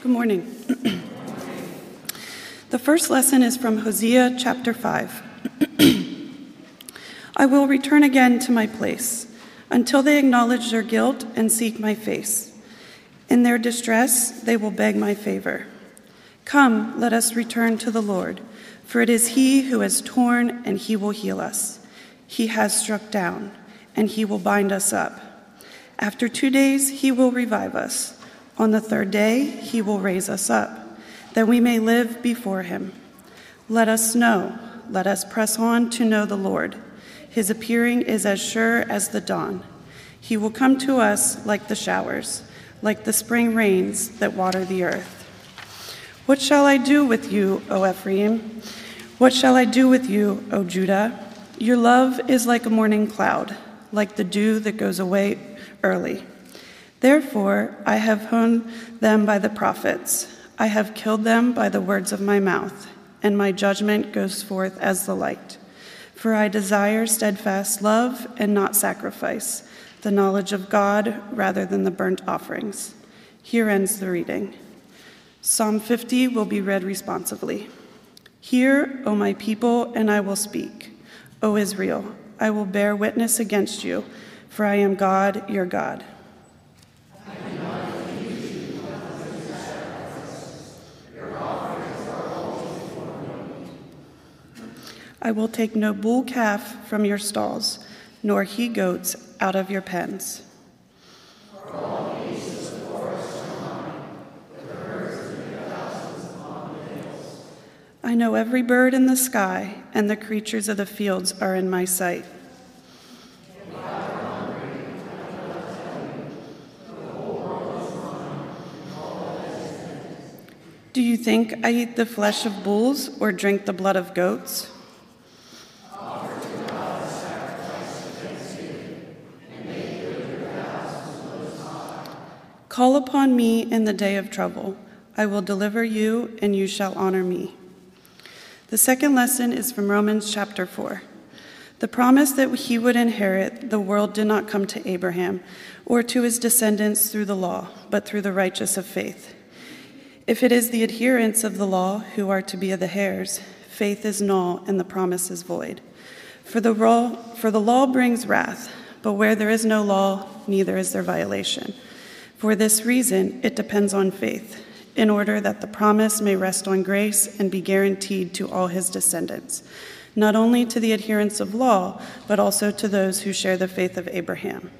Good morning. the first lesson is from Hosea chapter 5. I will return again to my place until they acknowledge their guilt and seek my face. In their distress, they will beg my favor. Come, let us return to the Lord, for it is He who has torn, and He will heal us. He has struck down, and He will bind us up. After two days, He will revive us. On the third day, He will raise us up, that we may live before Him. Let us know, let us press on to know the Lord. His appearing is as sure as the dawn. He will come to us like the showers, like the spring rains that water the earth. What shall I do with you, O Ephraim? What shall I do with you, O Judah? Your love is like a morning cloud, like the dew that goes away early. Therefore, I have honed them by the prophets. I have killed them by the words of my mouth, and my judgment goes forth as the light. For I desire steadfast love and not sacrifice, the knowledge of God rather than the burnt offerings. Here ends the reading. Psalm 50 will be read responsively. Hear, O my people, and I will speak. O Israel, I will bear witness against you, for I am God, your God. I will take no bull calf from your stalls, nor he goats out of your pens. I know every bird in the sky, and the creatures of the fields are in my sight. Do you think I eat the flesh of bulls or drink the blood of goats? Call upon me in the day of trouble. I will deliver you, and you shall honor me. The second lesson is from Romans chapter 4. The promise that he would inherit the world did not come to Abraham or to his descendants through the law, but through the righteous of faith. If it is the adherents of the law who are to be the heirs, faith is null and the promise is void. For the, law, for the law brings wrath, but where there is no law, neither is there violation. For this reason, it depends on faith, in order that the promise may rest on grace and be guaranteed to all his descendants, not only to the adherents of law, but also to those who share the faith of Abraham.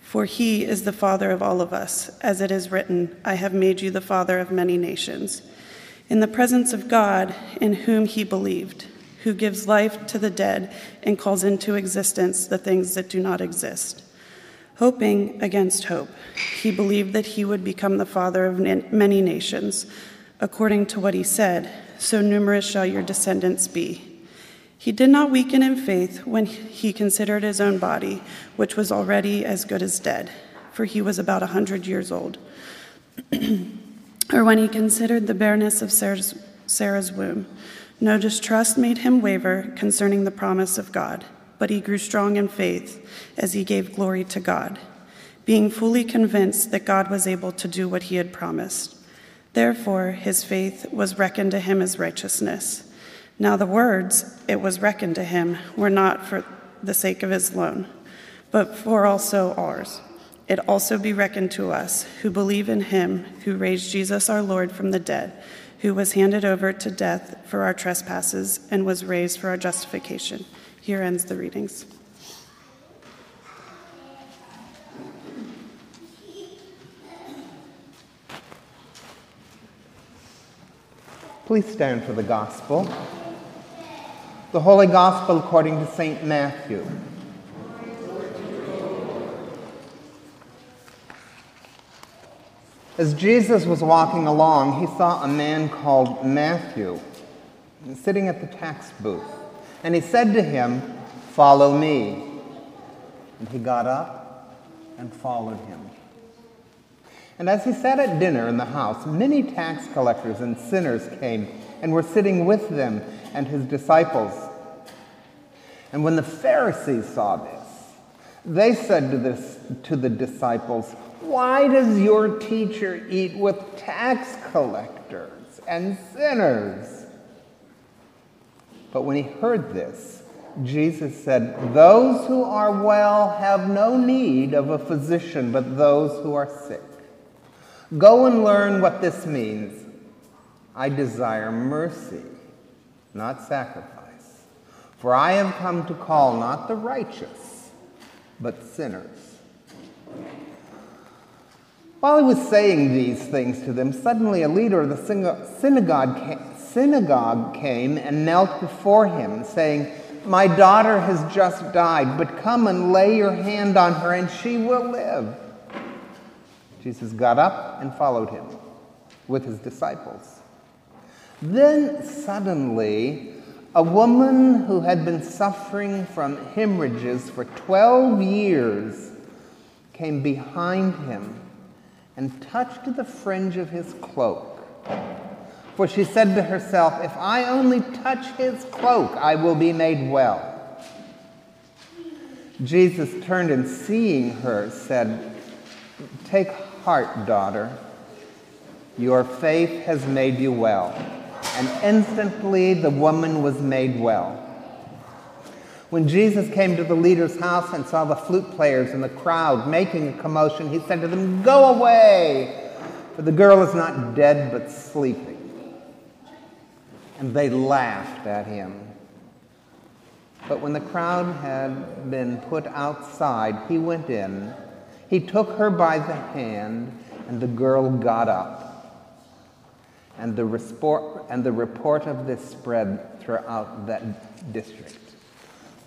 For he is the father of all of us, as it is written, I have made you the father of many nations. In the presence of God, in whom he believed, who gives life to the dead and calls into existence the things that do not exist Hoping against hope, he believed that he would become the father of many nations, according to what he said, so numerous shall your descendants be. He did not weaken in faith when he considered his own body, which was already as good as dead, for he was about a hundred years old, or when he considered the bareness of Sarah's, Sarah's womb. No distrust made him waver concerning the promise of God but he grew strong in faith as he gave glory to God, being fully convinced that God was able to do what he had promised. Therefore, his faith was reckoned to him as righteousness. Now, the words, it was reckoned to him, were not for the sake of his loan, but for also ours. It also be reckoned to us who believe in him who raised Jesus our Lord from the dead, who was handed over to death for our trespasses and was raised for our justification. Here ends the readings. Please stand for the Gospel. The Holy Gospel according to St. Matthew. As Jesus was walking along, he saw a man called Matthew sitting at the tax booth. And he said to him, Follow me. And he got up and followed him. And as he sat at dinner in the house, many tax collectors and sinners came and were sitting with them and his disciples. And when the Pharisees saw this, they said to, this, to the disciples, Why does your teacher eat with tax collectors and sinners? But when he heard this, Jesus said, Those who are well have no need of a physician, but those who are sick. Go and learn what this means. I desire mercy, not sacrifice. For I have come to call not the righteous, but sinners. While he was saying these things to them, suddenly a leader of the synagogue came and knelt before him, saying, My daughter has just died, but come and lay your hand on her, and she will live. Jesus got up and followed him with his disciples. Then suddenly, a woman who had been suffering from hemorrhages for 12 years came behind him and touched the fringe of his cloak. For she said to herself, If I only touch his cloak, I will be made well. Jesus turned and seeing her said, Take heart, daughter. Your faith has made you well. And instantly the woman was made well. When Jesus came to the leader's house and saw the flute players and the crowd making a commotion, he said to them, Go away, for the girl is not dead but sleeping. And they laughed at him. But when the crowd had been put outside, he went in. He took her by the hand, and the girl got up. And the, report, and the report of this spread throughout that district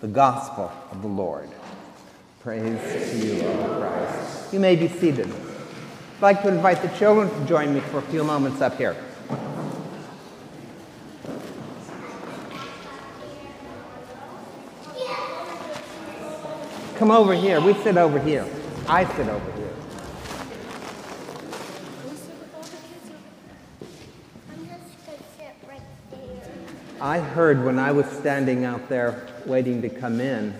the gospel of the Lord. Praise to you, O Christ. You may be seated. I'd like to invite the children to join me for a few moments up here. Come over here. We sit over here. I sit over here. I heard when I was standing out there waiting to come in,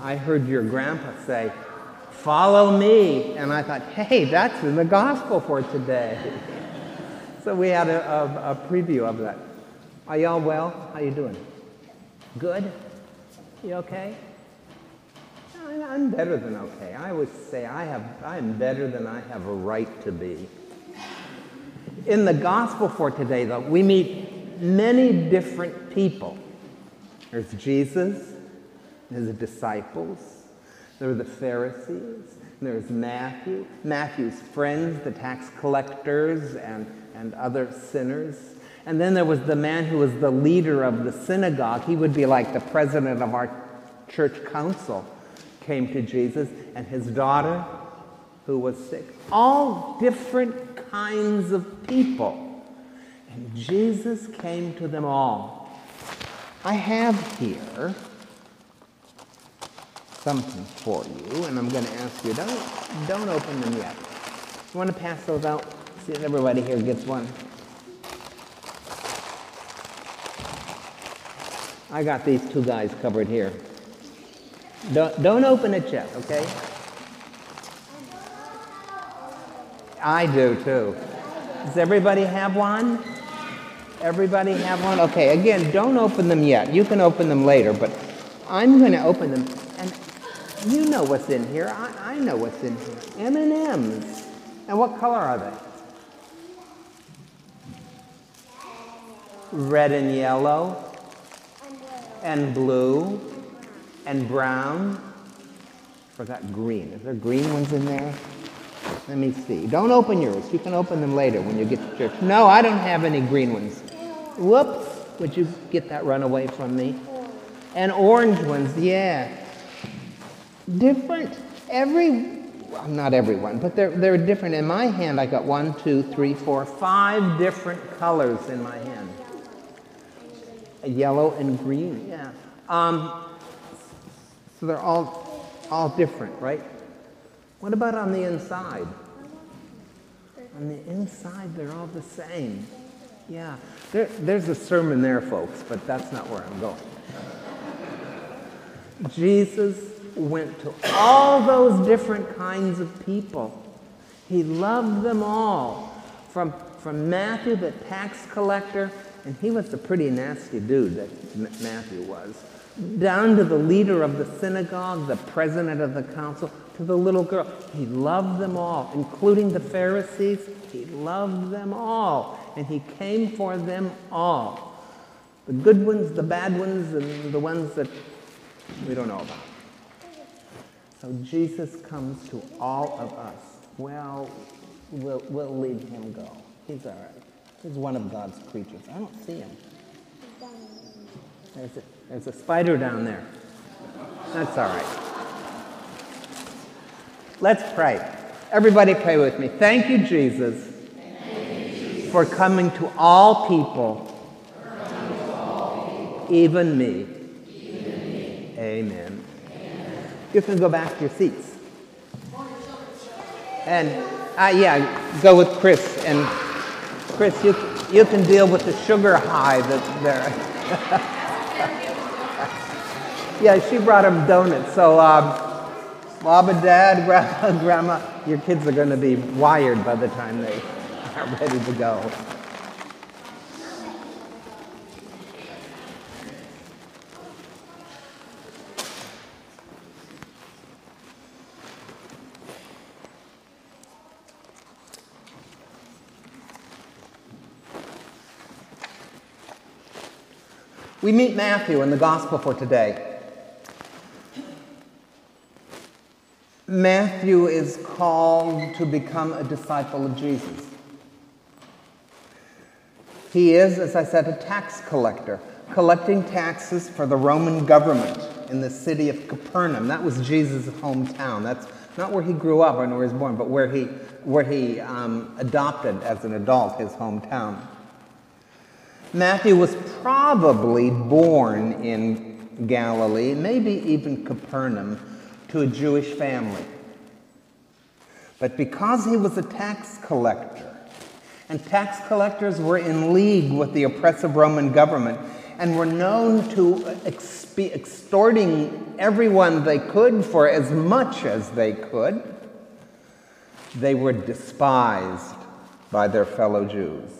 I heard your grandpa say, Follow me. And I thought, hey, that's in the gospel for today. so we had a, a, a preview of that. Are y'all well? How you doing? Good? You okay? I'm better than okay. I would say I have I am better than I have a right to be. In the gospel for today, though, we meet many different people. There's Jesus, there's the disciples, there are the Pharisees, there's Matthew, Matthew's friends, the tax collectors, and, and other sinners. And then there was the man who was the leader of the synagogue. He would be like the president of our church council, came to Jesus, and his daughter, who was sick. All different kinds of people. And Jesus came to them all. I have here something for you, and I'm going to ask you, don't, don't open them yet. You want to pass those out? See if everybody here gets one. I got these two guys covered here. Don't, don't open it yet, okay? I do too. Does everybody have one? Everybody have one? Okay, again, don't open them yet. You can open them later, but I'm going to open them. And you know what's in here. I, I know what's in here. M&M's. And what color are they? Red and yellow. And blue. And brown. Forgot green. Is there green ones in there? Let me see. Don't open yours. You can open them later when you get to church. No, I don't have any green ones. Whoops. Would you get that run away from me? And orange ones, yeah. Different. Every, well, not everyone, but they're, they're different. In my hand, I got one, two, three, four, five different colors in my hand. Yellow and green, yeah. Um, so they're all, all different, right? What about on the inside? On the inside, they're all the same. Yeah, there, there's a sermon there, folks, but that's not where I'm going. Jesus went to all those different kinds of people He loved them all. From, from Matthew, the tax collector, and he was a pretty nasty dude, that Matthew was, down to the leader of the synagogue, the president of the council, to the little girl. He loved them all, including the Pharisees. He loved them all, and he came for them all. The good ones, the bad ones, and the ones that we don't know about. So Jesus comes to all of us. Well, we'll, we'll leave him go. He's all right. He's one of God's creatures. I don't see him. There's a, there's a spider down there. That's all right. Let's pray. Everybody pray with me. Thank you, Jesus, for coming to all people, even me. Amen. You can go back to your seats. And uh, yeah, go with Chris. And Chris, you, you can deal with the sugar high that's there. yeah, she brought him donuts. So, um, Mom and Dad, Grandma, Grandma, your kids are going to be wired by the time they are ready to go. We meet Matthew in the gospel for today. Matthew is called to become a disciple of Jesus. He is, as I said, a tax collector, collecting taxes for the Roman government in the city of Capernaum. That was Jesus' hometown. That's not where he grew up or where he was born, but where he, where he um, adopted as an adult his hometown. Matthew was probably born in Galilee, maybe even Capernaum, to a Jewish family. But because he was a tax collector, and tax collectors were in league with the oppressive Roman government and were known to extorting everyone they could for as much as they could, they were despised by their fellow Jews.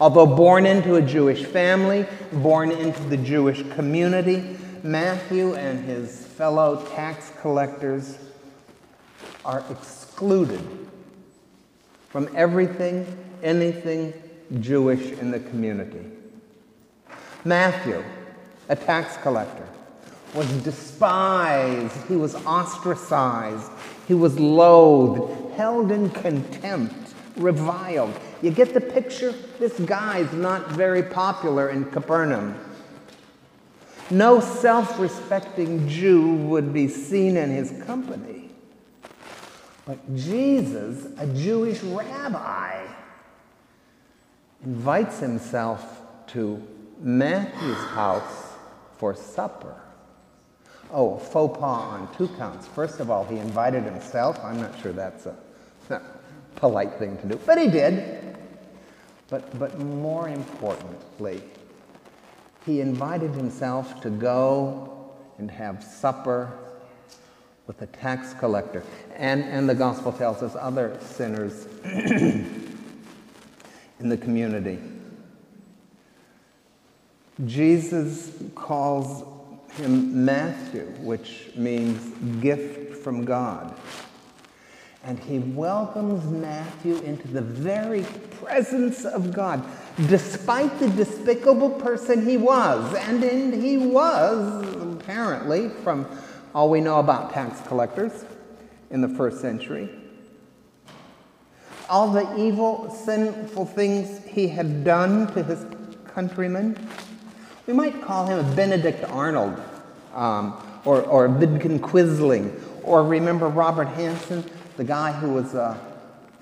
Although born into a Jewish family, born into the Jewish community, Matthew and his fellow tax collectors are excluded from everything, anything Jewish in the community. Matthew, a tax collector, was despised, he was ostracized, he was loathed, held in contempt, reviled. You get the picture? This guy's not very popular in Capernaum. No self respecting Jew would be seen in his company. But Jesus, a Jewish rabbi, invites himself to Matthew's house for supper. Oh, faux pas on two counts. First of all, he invited himself. I'm not sure that's a polite thing to do, but he did. But, but more importantly, he invited himself to go and have supper with a tax collector. And, and the gospel tells us other sinners in the community. Jesus calls him Matthew, which means gift from God and he welcomes Matthew into the very presence of God, despite the despicable person he was. And, and he was, apparently, from all we know about tax collectors in the first century. All the evil, sinful things he had done to his countrymen. We might call him a Benedict Arnold um, or, or a Vidkun Quisling. Or remember Robert Hanssen? the guy who was, uh,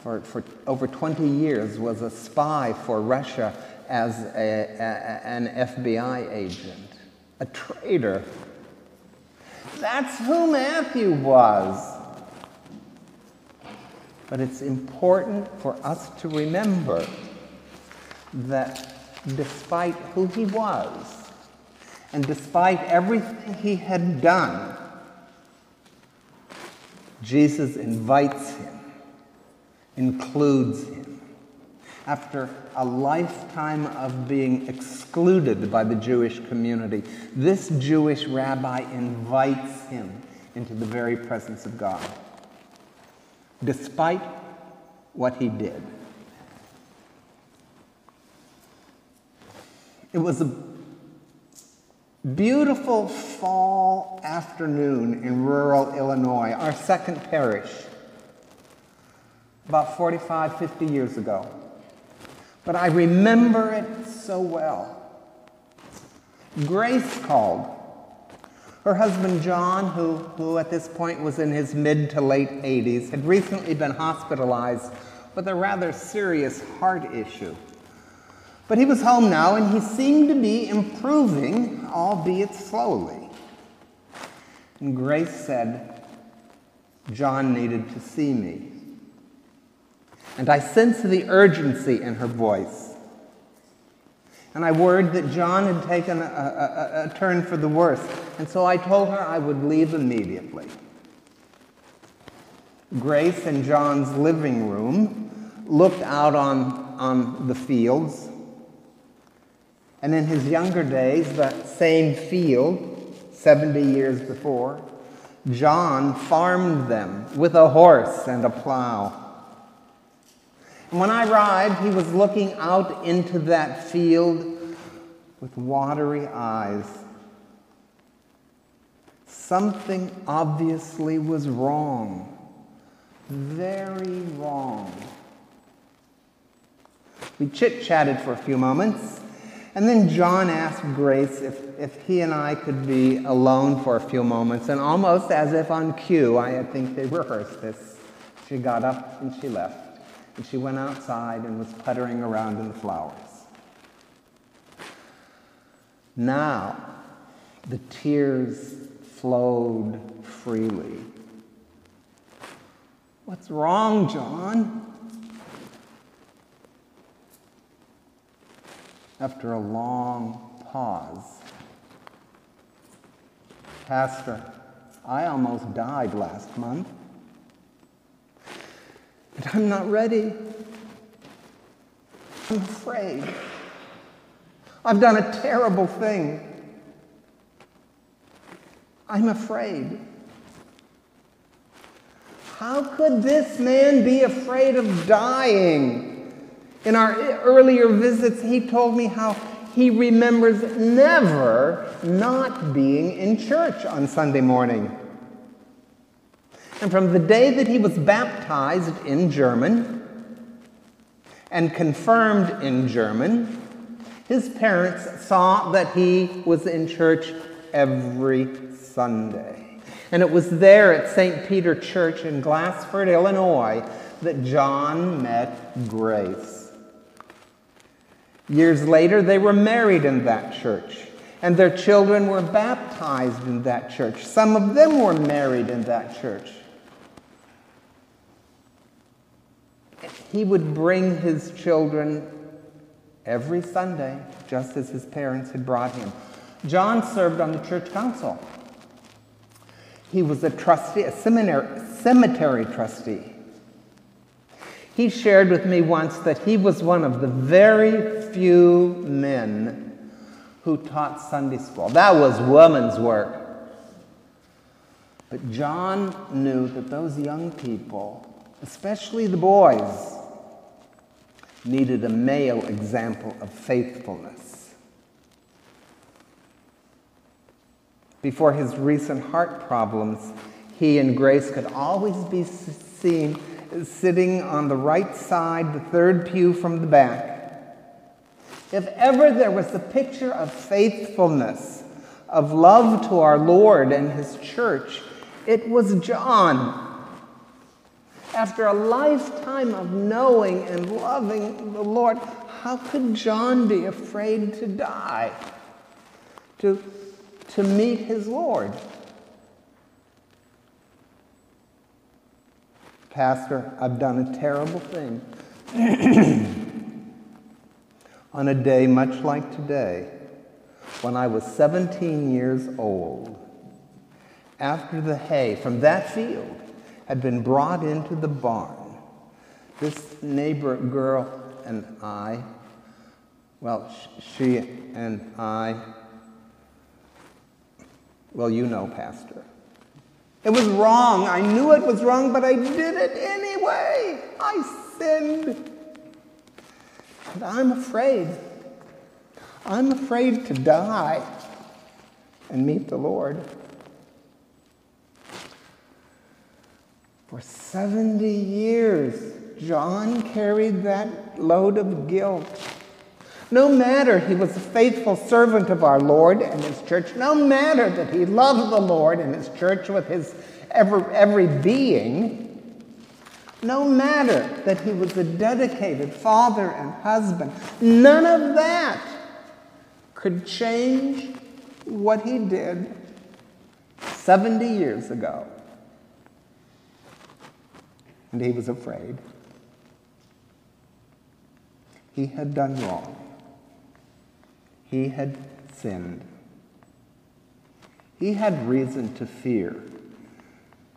for, for over 20 years, was a spy for Russia as a, a, an FBI agent, a traitor. That's who Matthew was. But it's important for us to remember that despite who he was, and despite everything he had done, Jesus invites him includes him. After a lifetime of being excluded by the Jewish community, this Jewish rabbi invites him into the very presence of God, despite what he did. It was a beautiful fall afternoon in rural Illinois, our second parish, about 45, 50 years ago. But I remember it so well. Grace called. Her husband John, who, who at this point was in his mid to late 80s, had recently been hospitalized with a rather serious heart issue. But he was home now and he seemed to be improving, albeit slowly. And Grace said, John needed to see me. And I sensed the urgency in her voice. And I worried that John had taken a, a, a, turn for the worse. And so I told her I would leave immediately. Grace in John's living room looked out on, on the fields and in his younger days, that same field, 70 years before, John farmed them with a horse and a plow. And when I arrived, he was looking out into that field with watery eyes. Something obviously was wrong, very wrong. We chit chatted for a few moments. And then John asked Grace if, if he and I could be alone for a few moments. And almost as if on cue, I think they rehearsed this, she got up and she left. And she went outside and was puttering around in the flowers. Now, the tears flowed freely. What's wrong, John? after a long pause. Pastor, I almost died last month, but I'm not ready. I'm afraid. I've done a terrible thing. I'm afraid. How could this man be afraid of dying? In our earlier visits, he told me how he remembers never not being in church on Sunday morning. And from the day that he was baptized in German and confirmed in German, his parents saw that he was in church every Sunday. And it was there at St. Peter Church in Glasford, Illinois, that John met Grace. Years later, they were married in that church, and their children were baptized in that church. Some of them were married in that church. He would bring his children every Sunday, just as his parents had brought him. John served on the church council. He was a trustee, a seminary, cemetery trustee. He shared with me once that he was one of the very few men who taught Sunday school. That was woman's work. But John knew that those young people, especially the boys, needed a male example of faithfulness. Before his recent heart problems, he and Grace could always be seen sitting on the right side, the third pew from the back. If ever there was a picture of faithfulness, of love to our Lord and His church, it was John. After a lifetime of knowing and loving the Lord, how could John be afraid to die, to, to meet his Lord? Pastor, I've done a terrible thing. On a day much like today, when I was 17 years old, after the hay from that field had been brought into the barn, This neighbor girl and I, well, she and I, well, you know, Pastor. It was wrong. I knew it was wrong, but I did it anyway. I sinned. And I'm afraid. I'm afraid to die and meet the Lord. For 70 years, John carried that load of guilt. No matter he was a faithful servant of our Lord and his church, no matter that he loved the Lord and his church with his every, every being, no matter that he was a dedicated father and husband, none of that could change what he did 70 years ago. And he was afraid. He had done wrong. He had sinned. He had reason to fear,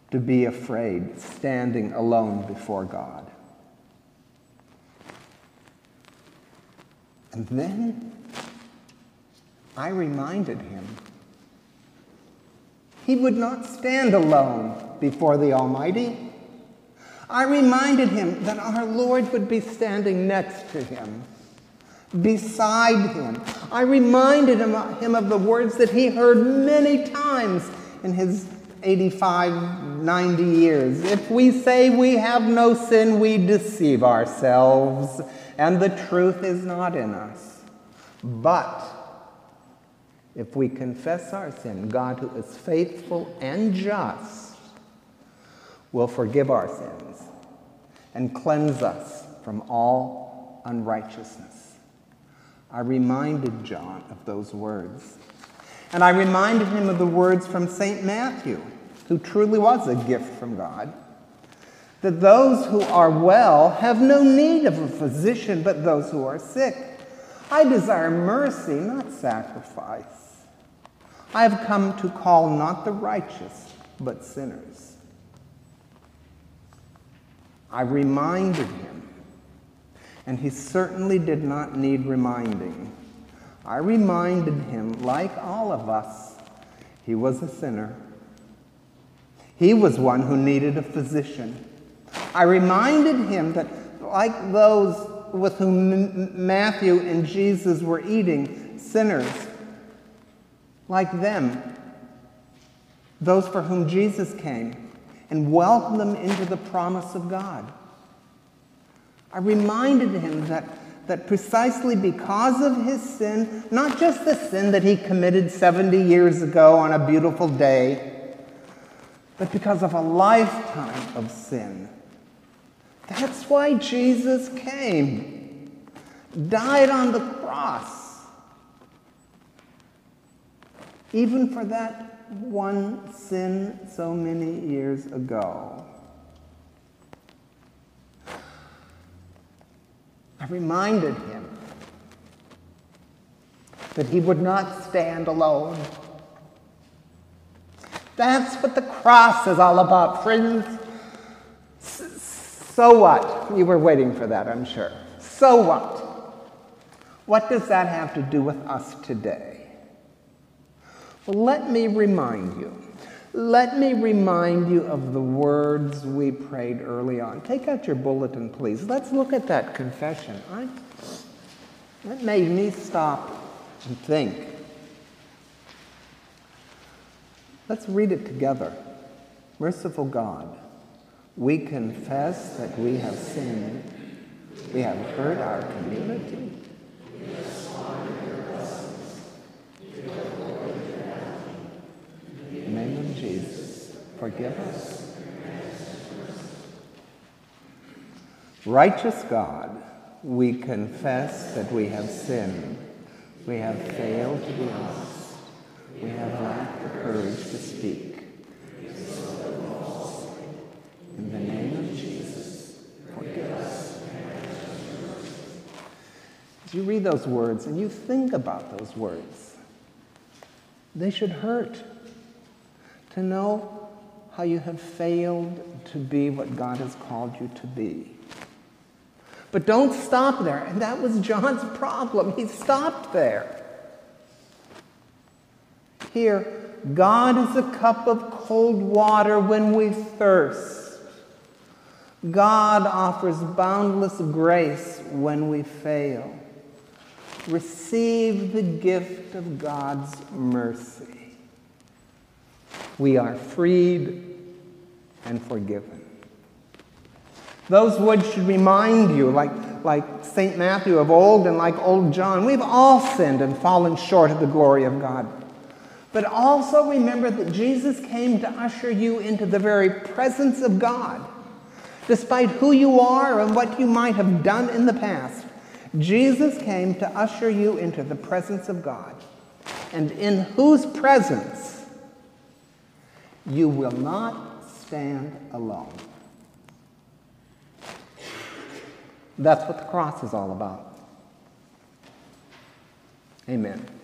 to be afraid, standing alone before God. And then I reminded him he would not stand alone before the Almighty. I reminded him that our Lord would be standing next to him, beside him. I reminded him, of the words that he heard many times in his 85, 90 years. If we say we have no sin, we deceive ourselves, and the truth is not in us. But if we confess our sin, God, who is faithful and just, will forgive our sins and cleanse us from all unrighteousness. I reminded John of those words. And I reminded him of the words from St. Matthew, who truly was a gift from God, that those who are well have no need of a physician, but those who are sick. I desire mercy, not sacrifice. I have come to call not the righteous, but sinners. I reminded him, and he certainly did not need reminding. I reminded him, like all of us, he was a sinner. He was one who needed a physician. I reminded him that, like those with whom Matthew and Jesus were eating, sinners, like them, those for whom Jesus came, and welcome them into the promise of God. I reminded him that, that precisely because of his sin, not just the sin that he committed 70 years ago on a beautiful day, but because of a lifetime of sin. That's why Jesus came, died on the cross, even for that one sin so many years ago. I reminded him that he would not stand alone. That's what the cross is all about, friends. So what? You were waiting for that, I'm sure. So what? What does that have to do with us today? Let me remind you. Let me remind you of the words we prayed early on. Take out your bulletin, please. Let's look at that confession. I, that made me stop and think. Let's read it together. Merciful God, we confess that we have sinned. We have hurt our community. In the name of Jesus, forgive us. Righteous God, we confess that we have sinned. We have failed to be honest. We have lacked the courage to speak. In the name of Jesus, forgive us. As you read those words and you think about those words, they should hurt to know how you have failed to be what God has called you to be. But don't stop there. And that was John's problem. He stopped there. Here, God is a cup of cold water when we thirst. God offers boundless grace when we fail. Receive the gift of God's mercy. We are freed and forgiven. Those words should remind you, like, like St. Matthew of old and like old John, we've all sinned and fallen short of the glory of God. But also remember that Jesus came to usher you into the very presence of God. Despite who you are and what you might have done in the past, Jesus came to usher you into the presence of God, and in whose presence you will not stand alone. That's what the cross is all about. Amen.